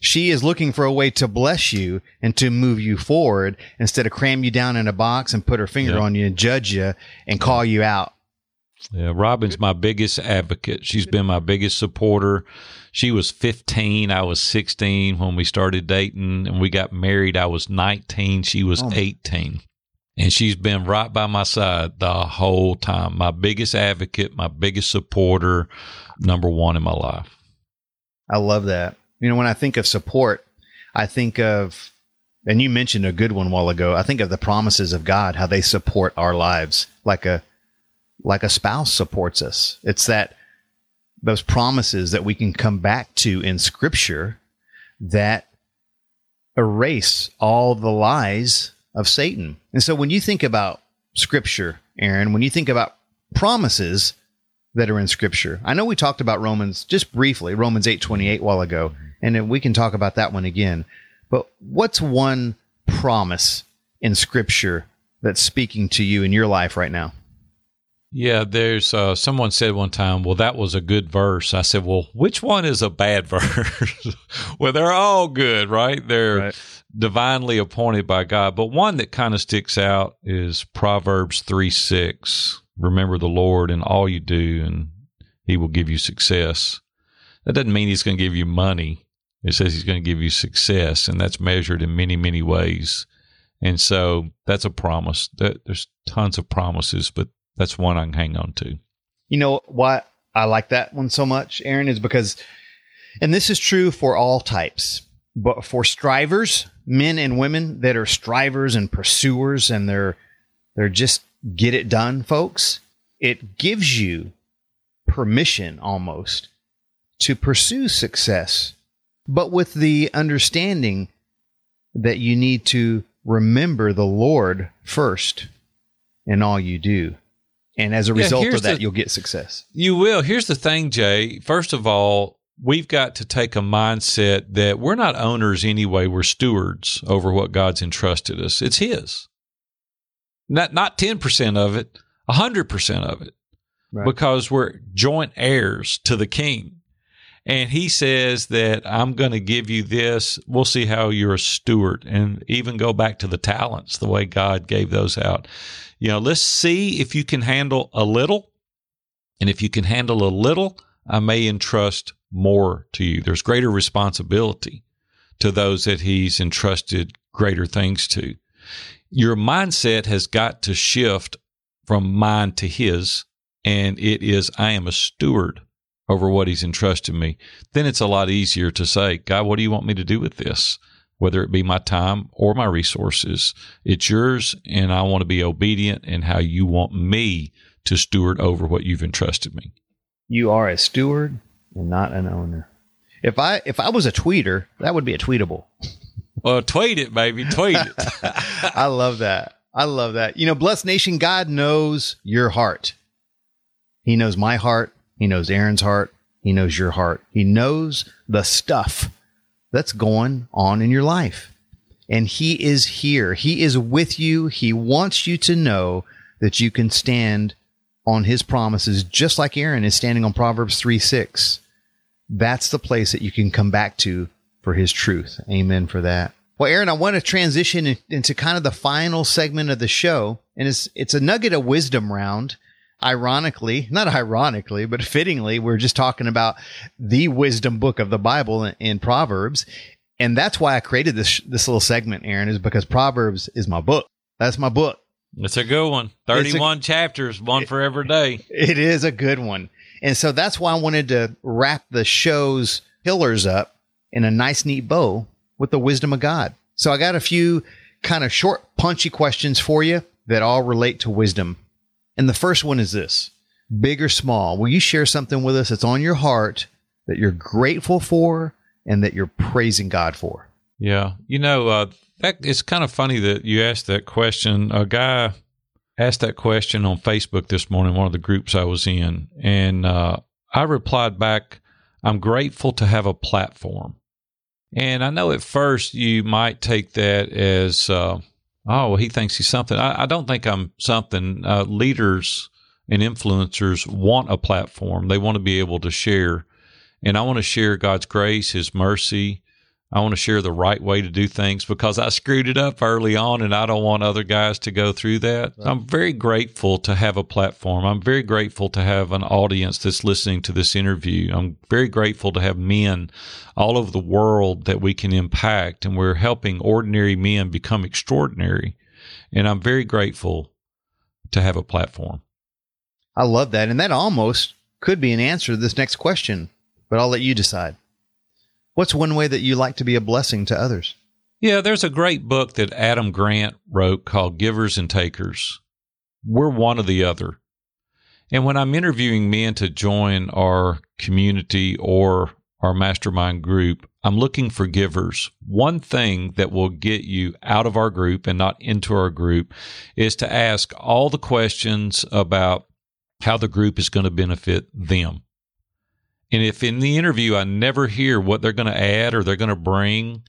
She is looking for a way to bless you and to move you forward instead of cram you down in a box and put her finger yeah. on you and judge you and call you out. Yeah, Robin's my biggest advocate. She's been my biggest supporter. She was 15, I was 16 when we started dating and we got married. I was 19, she was oh. 18 and she's been right by my side the whole time. My biggest advocate, my biggest supporter, number one in my life. I love that. You know, when I think of support, I think of, and you mentioned a good one a while ago. I think of the promises of God, how they support our lives, like a like a spouse supports us. It's that those promises that we can come back to in Scripture that erase all the lies of Satan. And so when you think about scripture, Aaron, when you think about promises that are in scripture, I know we talked about Romans just briefly, Romans 8:28 while ago, and we can talk about that one again. But what's one promise in scripture that's speaking to you in your life right now? Yeah, there's uh, someone said one time, well, that was a good verse. I said, well, which one is a bad verse? well, they're all good, right? They're right divinely appointed by God. But one that kind of sticks out is Proverbs 3 6. Remember the Lord in all you do, and he will give you success. That doesn't mean he's going to give you money. It says he's going to give you success, and that's measured in many, many ways. And so that's a promise. There's tons of promises, but that's one I can hang on to. You know why I like that one so much, Aaron, is because, and this is true for all types, but for strivers, men and women that are strivers and pursuers and they're they're just get it done folks it gives you permission almost to pursue success but with the understanding that you need to remember the lord first in all you do and as a yeah, result of that the, you'll get success you will here's the thing jay first of all we've got to take a mindset that we're not owners anyway, we're stewards over what God's entrusted us. It's His. Not not 10% of it, 100% of it. Right. Because we're joint heirs to the king. And he says that I'm going to give you this. We'll see how you're a steward and even go back to the talents, the way God gave those out. You know, let's see if you can handle a little. And if you can handle a little, I may entrust more to you. There's greater responsibility to those that he's entrusted greater things to. Your mindset has got to shift from mine to his, and it is, I am a steward over what he's entrusted me. Then it's a lot easier to say, God, what do you want me to do with this? Whether it be my time or my resources, it's yours, and I want to be obedient in how you want me to steward over what you've entrusted me. You are a steward and not an owner. If I if I was a tweeter, that would be a tweetable. Well, tweet it, baby. Tweet it. I love that. I love that. You know, blessed nation, God knows your heart. He knows my heart. He knows Aaron's heart. He knows your heart. He knows the stuff that's going on in your life. And he is here. He is with you. He wants you to know that you can stand on his promises, just like Aaron is standing on Proverbs 3 6 that's the place that you can come back to for his truth. Amen for that. Well, Aaron, I want to transition into kind of the final segment of the show, and it's it's a nugget of wisdom round. Ironically, not ironically, but fittingly, we're just talking about the wisdom book of the Bible in, in Proverbs, and that's why I created this this little segment, Aaron, is because Proverbs is my book. That's my book. It's a good one. 31 a, chapters, one for every day. It is a good one. And so that's why I wanted to wrap the show's pillars up in a nice, neat bow with the wisdom of God. So I got a few kind of short, punchy questions for you that all relate to wisdom. And the first one is this big or small, will you share something with us that's on your heart that you're grateful for and that you're praising God for? Yeah. You know, uh, that it's kind of funny that you asked that question. A guy asked that question on Facebook this morning, one of the groups I was in, and uh, I replied back, I'm grateful to have a platform. And I know at first you might take that as, uh, oh, he thinks he's something. I, I don't think I'm something. Uh, leaders and influencers want a platform, they want to be able to share. And I want to share God's grace, His mercy, I want to share the right way to do things because I screwed it up early on and I don't want other guys to go through that. Right. I'm very grateful to have a platform. I'm very grateful to have an audience that's listening to this interview. I'm very grateful to have men all over the world that we can impact and we're helping ordinary men become extraordinary. And I'm very grateful to have a platform. I love that. And that almost could be an answer to this next question, but I'll let you decide. What's one way that you like to be a blessing to others? Yeah, there's a great book that Adam Grant wrote called Givers and Takers. We're one or the other. And when I'm interviewing men to join our community or our mastermind group, I'm looking for givers. One thing that will get you out of our group and not into our group is to ask all the questions about how the group is going to benefit them. And if in the interview I never hear what they're going to add or they're going to bring,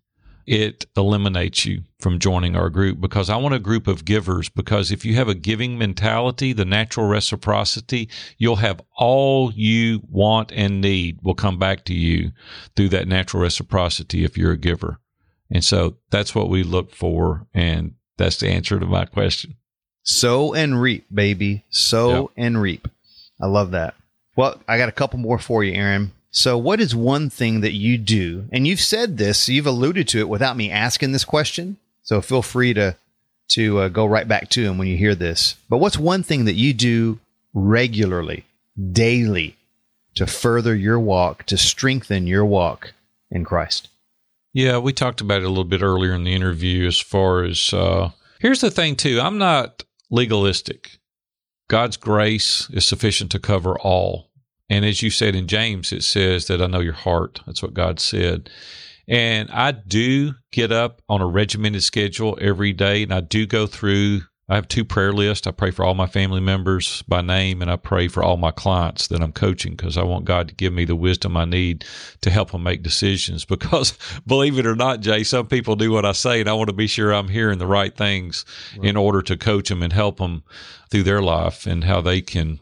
it eliminates you from joining our group because I want a group of givers. Because if you have a giving mentality, the natural reciprocity, you'll have all you want and need will come back to you through that natural reciprocity if you're a giver. And so that's what we look for. And that's the answer to my question. Sow and reap, baby. Sow yep. and reap. I love that. Well, I got a couple more for you, Aaron. So, what is one thing that you do? And you've said this, you've alluded to it without me asking this question. So, feel free to to uh, go right back to him when you hear this. But what's one thing that you do regularly, daily, to further your walk, to strengthen your walk in Christ? Yeah, we talked about it a little bit earlier in the interview. As far as uh, here's the thing, too, I'm not legalistic. God's grace is sufficient to cover all. And as you said in James, it says that I know your heart. That's what God said. And I do get up on a regimented schedule every day, and I do go through. I have two prayer lists. I pray for all my family members by name, and I pray for all my clients that I'm coaching because I want God to give me the wisdom I need to help them make decisions. Because believe it or not, Jay, some people do what I say, and I want to be sure I'm hearing the right things right. in order to coach them and help them through their life and how they can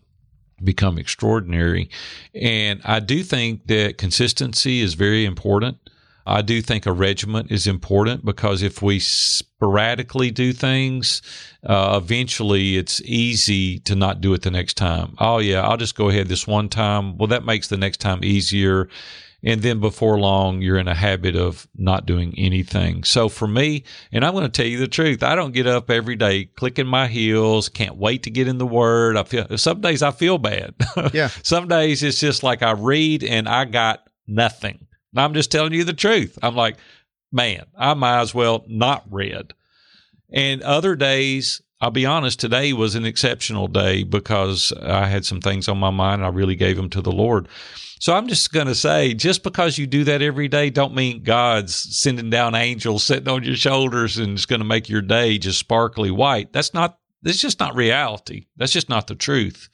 become extraordinary. And I do think that consistency is very important. I do think a regiment is important because if we sporadically do things, uh, eventually it's easy to not do it the next time. Oh, yeah, I'll just go ahead this one time. Well, that makes the next time easier. And then before long, you're in a habit of not doing anything. So for me, and I'm going to tell you the truth, I don't get up every day clicking my heels, can't wait to get in the word. I feel some days I feel bad. Yeah. some days it's just like I read and I got nothing. I'm just telling you the truth. I'm like, man, I might as well not read. And other days, I'll be honest, today was an exceptional day because I had some things on my mind. I really gave them to the Lord. So I'm just going to say, just because you do that every day, don't mean God's sending down angels sitting on your shoulders and it's going to make your day just sparkly white. That's not, that's just not reality. That's just not the truth.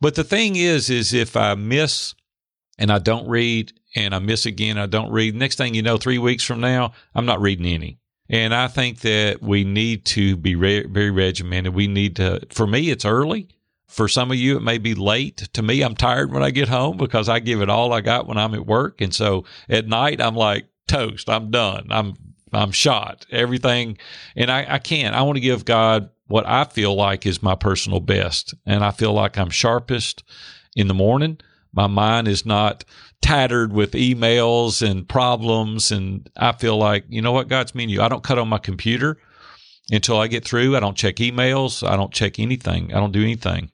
But the thing is, is if I miss and I don't read and I miss again, I don't read, next thing you know, three weeks from now, I'm not reading any. And I think that we need to be re- very regimented. We need to, for me, it's early. For some of you, it may be late. To me, I'm tired when I get home because I give it all I got when I'm at work. And so at night, I'm like toast. I'm done. I'm, I'm shot. Everything. And I, I can't. I want to give God what I feel like is my personal best. And I feel like I'm sharpest in the morning. My mind is not tattered with emails and problems. And I feel like, you know what, God's mean you. I don't cut on my computer. until I get through. I don't check emails. I don't check anything. I don't do anything.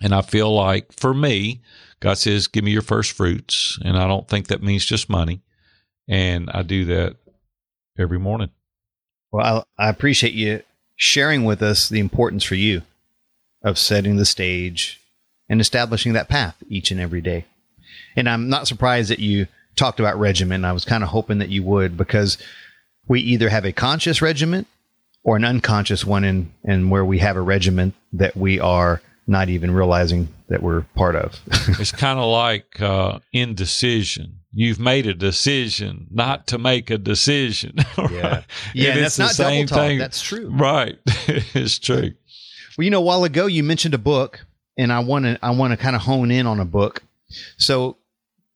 And I feel like for me, God says, give me your first fruits. And I don't think that means just money. And I do that every morning. Well, I, I appreciate you sharing with us the importance for you of setting the stage and establishing that path each and every day. And I'm not surprised that you talked about regimen. I was kind of hoping that you would because we either have a conscious regiment or an unconscious one and and where we have a regiment that we are not even realizing that we're part of. it's kind of like uh, indecision. You've made a decision not to make a decision. Yeah, yeah, that's not double talk. Thing. That's true. Right, it's true. Well, you know, a while ago you mentioned a book, and I want to I want to kind of hone in on a book. So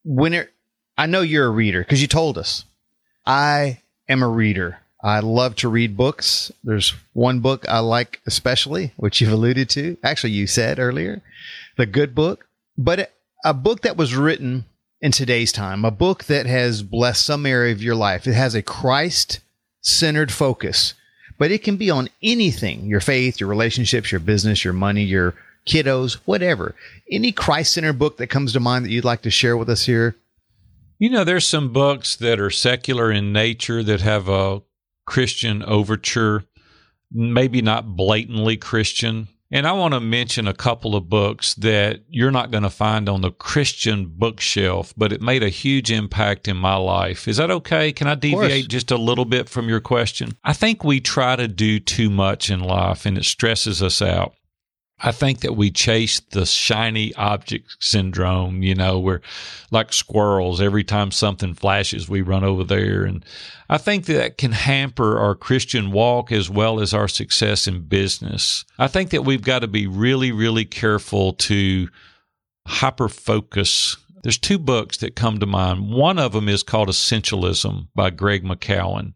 when it, I know you're a reader because you told us. I am a reader. I love to read books. There's one book I like especially, which you've alluded to. Actually, you said earlier, the good book, but a book that was written in today's time, a book that has blessed some area of your life. It has a Christ centered focus, but it can be on anything your faith, your relationships, your business, your money, your kiddos, whatever. Any Christ Center book that comes to mind that you'd like to share with us here? You know, there's some books that are secular in nature that have a Christian overture, maybe not blatantly Christian. And I want to mention a couple of books that you're not going to find on the Christian bookshelf, but it made a huge impact in my life. Is that okay? Can I deviate just a little bit from your question? I think we try to do too much in life and it stresses us out. I think that we chase the shiny object syndrome, you know, we're like squirrels. Every time something flashes, we run over there. And I think that can hamper our Christian walk as well as our success in business. I think that we've got to be really, really careful to hyper focus. There's two books that come to mind. One of them is called Essentialism by Greg McKeown.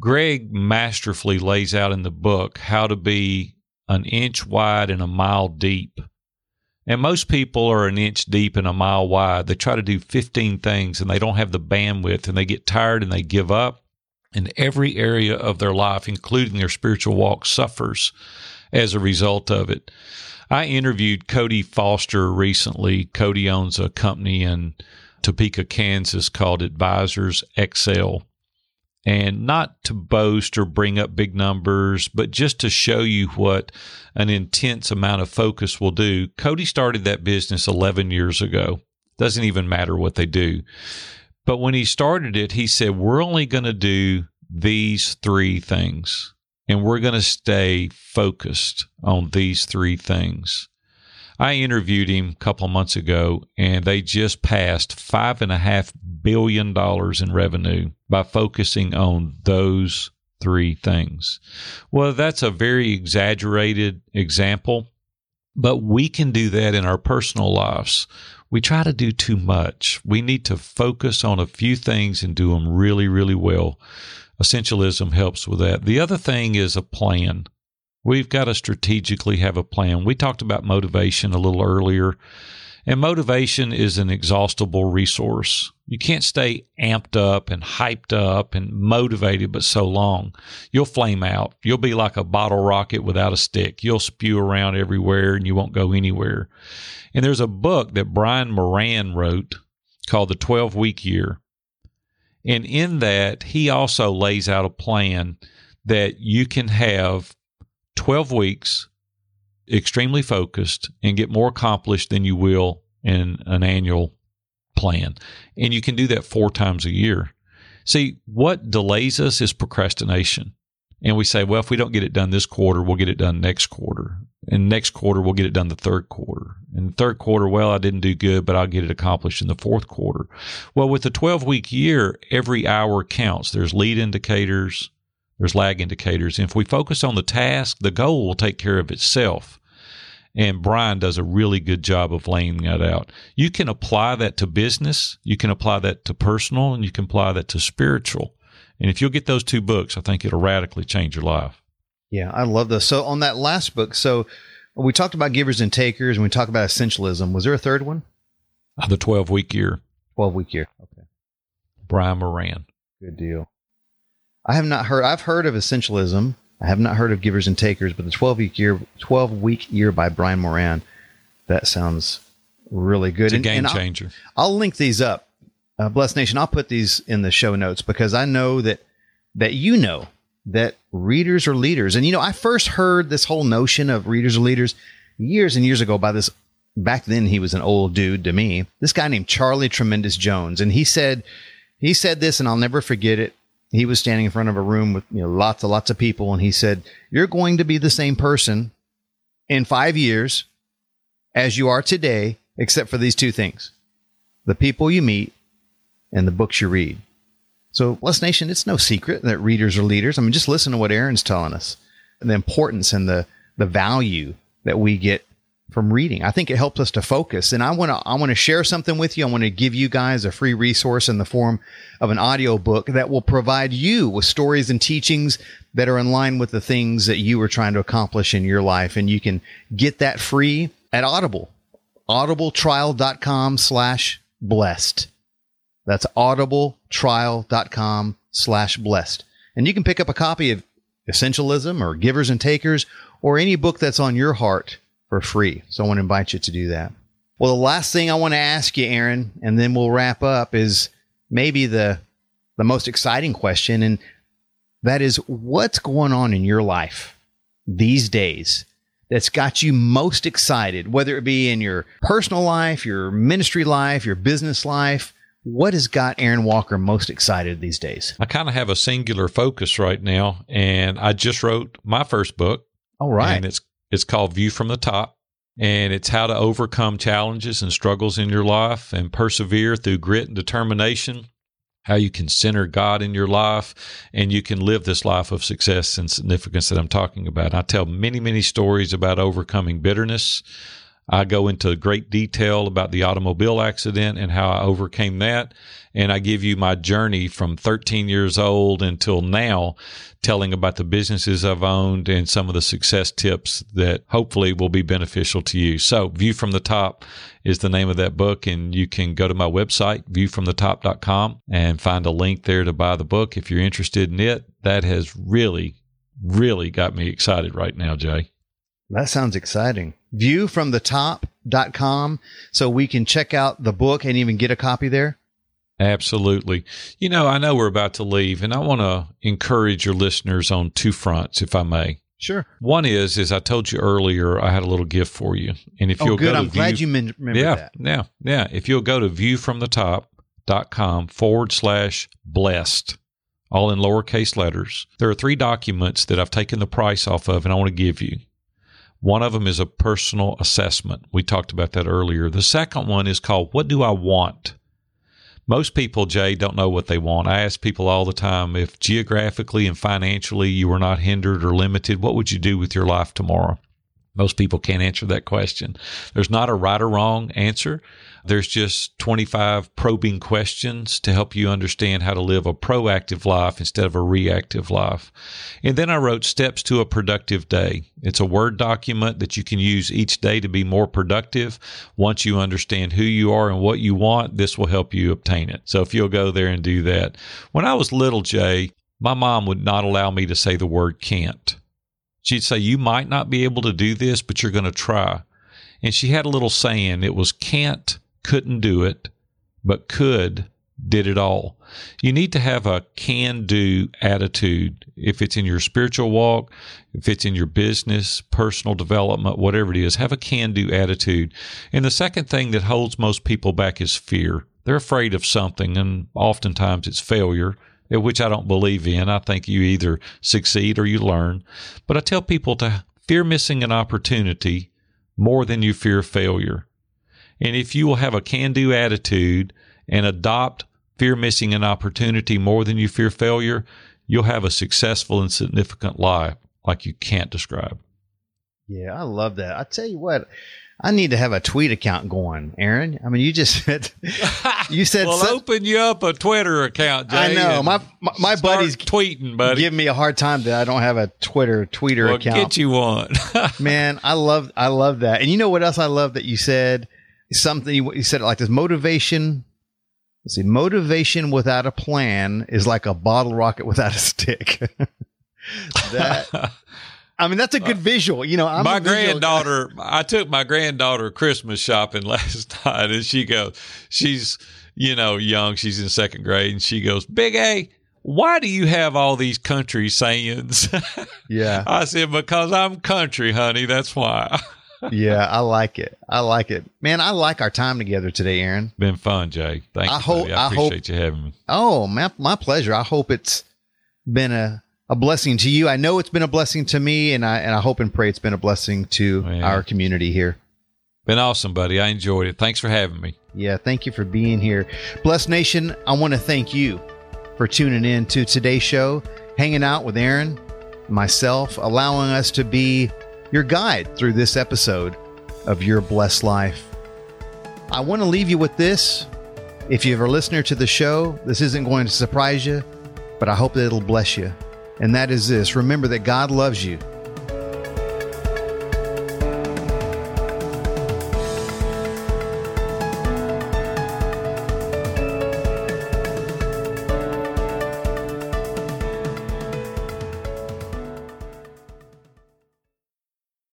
Greg masterfully lays out in the book how to be an inch wide and a mile deep. And most people are an inch deep and a mile wide. They try to do 15 things and they don't have the bandwidth and they get tired and they give up. And every area of their life, including their spiritual walk, suffers as a result of it. I interviewed Cody Foster recently. Cody owns a company in Topeka, Kansas called Advisors Excel and not to boast or bring up big numbers, but just to show you what an intense amount of focus will do. Cody started that business 11 years ago. Doesn't even matter what they do. But when he started it, he said, We're only going to do these three things, and we're going to stay focused on these three things. I interviewed him a couple months ago, and they just passed five and a half billion dollars in revenue by focusing on those three things. Well, that's a very exaggerated example, but we can do that in our personal lives. We try to do too much. We need to focus on a few things and do them really, really well. Essentialism helps with that. The other thing is a plan. We've got to strategically have a plan. We talked about motivation a little earlier, and motivation is an exhaustible resource. You can't stay amped up and hyped up and motivated but so long. You'll flame out. You'll be like a bottle rocket without a stick. You'll spew around everywhere and you won't go anywhere. And there's a book that Brian Moran wrote called The 12 Week Year. And in that, he also lays out a plan that you can have 12 weeks extremely focused and get more accomplished than you will in an annual plan. And you can do that four times a year. See, what delays us is procrastination. And we say, well, if we don't get it done this quarter, we'll get it done next quarter. And next quarter, we'll get it done the third quarter. And the third quarter, well, I didn't do good, but I'll get it accomplished in the fourth quarter. Well, with a 12 week year, every hour counts. There's lead indicators, there's lag indicators. And if we focus on the task, the goal will take care of itself. And Brian does a really good job of laying that out. You can apply that to business, you can apply that to personal, and you can apply that to spiritual. And if you'll get those two books, I think it'll radically change your life. Yeah, I love this. So on that last book, so we talked about givers and takers, and we talked about essentialism. Was there a third one? Uh, the twelve week year. Twelve week year. Okay. Brian Moran. Good deal. I have not heard. I've heard of essentialism. I have not heard of Givers and Takers, but the 12 week year, 12 week year by Brian Moran. That sounds really good. It's a And- game and I'll- changer. I'll link these up. Uh, Blessed Nation, I'll put these in the show notes because I know that that you know that readers are leaders. And you know, I first heard this whole notion of readers are leaders years and years ago by this back then he was an old dude to me. This guy named Charlie Tremendous Jones and he said he said this and I'll never forget it. He was standing in front of a room with you know lots and lots of people and he said, "You're going to be the same person in 5 years as you are today except for these two things." the people you meet, and the books you read. So, Blessed Nation, it's no secret that readers are leaders. I mean, just listen to what Aaron's telling us the importance and the, the value that we get from reading. I think it helps us to focus. And I want to I want to share something with you. I want to give you guys a free resource in the form of an audio book that will provide you with stories and teachings that are in line with the things that you are trying to accomplish in your life. And you can get that free at Audible. audibletrial.com slash blessed. That's audibletrial.com slash blessed. And you can pick up a copy of Essentialism or Givers and Takers or any book that's on your heart for free. So I want to invite you to do that. Well, the last thing I want to ask you, Aaron, and then we'll wrap up is maybe the the most exciting question, and that is what's going on in your life these days that's got you most excited, whether it be in your personal life, your ministry life, your business life. What has got Aaron Walker most excited these days? I kind of have a singular focus right now, and I just wrote my first book, All right. and it's it's called View from the Top, mm-hmm. and it's how to overcome challenges and struggles in your life and persevere through grit and determination. How you can center God in your life, and you can live this life of success and significance that I'm talking about. I tell many, many stories about overcoming bitterness. I go into great detail about the automobile accident and how I overcame that. And I give you my journey from 13 years old until now, telling about the businesses I've owned and some of the success tips that hopefully will be beneficial to you. So, View from the Top is the name of that book. And you can go to my website, viewfromthetop.com, and find a link there to buy the book if you're interested in it. That has really, really got me excited right now, Jay. That sounds exciting. Viewfromthetop.com so we can check out the book and even get a copy there. Absolutely. You know, I know we're about to leave, and I want to encourage your listeners on two fronts, if I may. Sure. One is, as I told you earlier, I had a little gift for you, and if Oh, you'll good. go to I'm glad you men- remember yeah, that. yeah, yeah. If you'll go to viewfromthetop.com forward slash blessed, all in lowercase letters, there are three documents that I've taken the price off of, and I want to give you. One of them is a personal assessment. We talked about that earlier. The second one is called What Do I Want? Most people, Jay, don't know what they want. I ask people all the time if geographically and financially you were not hindered or limited, what would you do with your life tomorrow? Most people can't answer that question. There's not a right or wrong answer. There's just 25 probing questions to help you understand how to live a proactive life instead of a reactive life. And then I wrote Steps to a Productive Day. It's a Word document that you can use each day to be more productive. Once you understand who you are and what you want, this will help you obtain it. So if you'll go there and do that. When I was little, Jay, my mom would not allow me to say the word can't. She'd say, You might not be able to do this, but you're going to try. And she had a little saying it was can't, couldn't do it, but could, did it all. You need to have a can do attitude if it's in your spiritual walk, if it's in your business, personal development, whatever it is, have a can do attitude. And the second thing that holds most people back is fear. They're afraid of something, and oftentimes it's failure which I don't believe in. I think you either succeed or you learn. But I tell people to fear missing an opportunity more than you fear failure. And if you will have a can do attitude and adopt fear missing an opportunity more than you fear failure, you'll have a successful and significant life like you can't describe. Yeah, I love that. I tell you what, I need to have a tweet account going, Aaron. I mean, you just said you said well, open you up a Twitter account, Jay. I know my my, my buddies tweeting, buddy. give me a hard time that I don't have a Twitter tweeter well, account. get you one. Man, I love I love that. And you know what else I love that you said something you, said it like this motivation. Let's see, motivation without a plan is like a bottle rocket without a stick. that I mean, that's a good uh, visual. You know, I'm my guy. granddaughter, I took my granddaughter Christmas shopping last night, and she goes, she's, you know, young, she's in second grade, and she goes, Big A, why do you have all these country sayings? Yeah, I said, because I'm country, honey. That's why. Yeah, I like it. I like it, man. I like our time together today, Aaron. Been fun, Jay. Thank I you. hope- buddy. I I hope- appreciate you having me. Oh, my, my pleasure. I hope it's been a, a blessing to you. I know it's been a blessing to me, and I and I hope and pray it's been a blessing to Yeah. our community here. Been awesome, buddy. I enjoyed it. Thanks for having me. Yeah, thank you for being here. Blessed Nation, I want to thank you for tuning in to today's show, hanging out with Aaron, myself, allowing us to be your guide through this episode of Your Blessed Life. I want to leave you with this. If you're a listener to the show, this isn't going to surprise you, but I hope that it'll bless you. And that is this remember that God loves you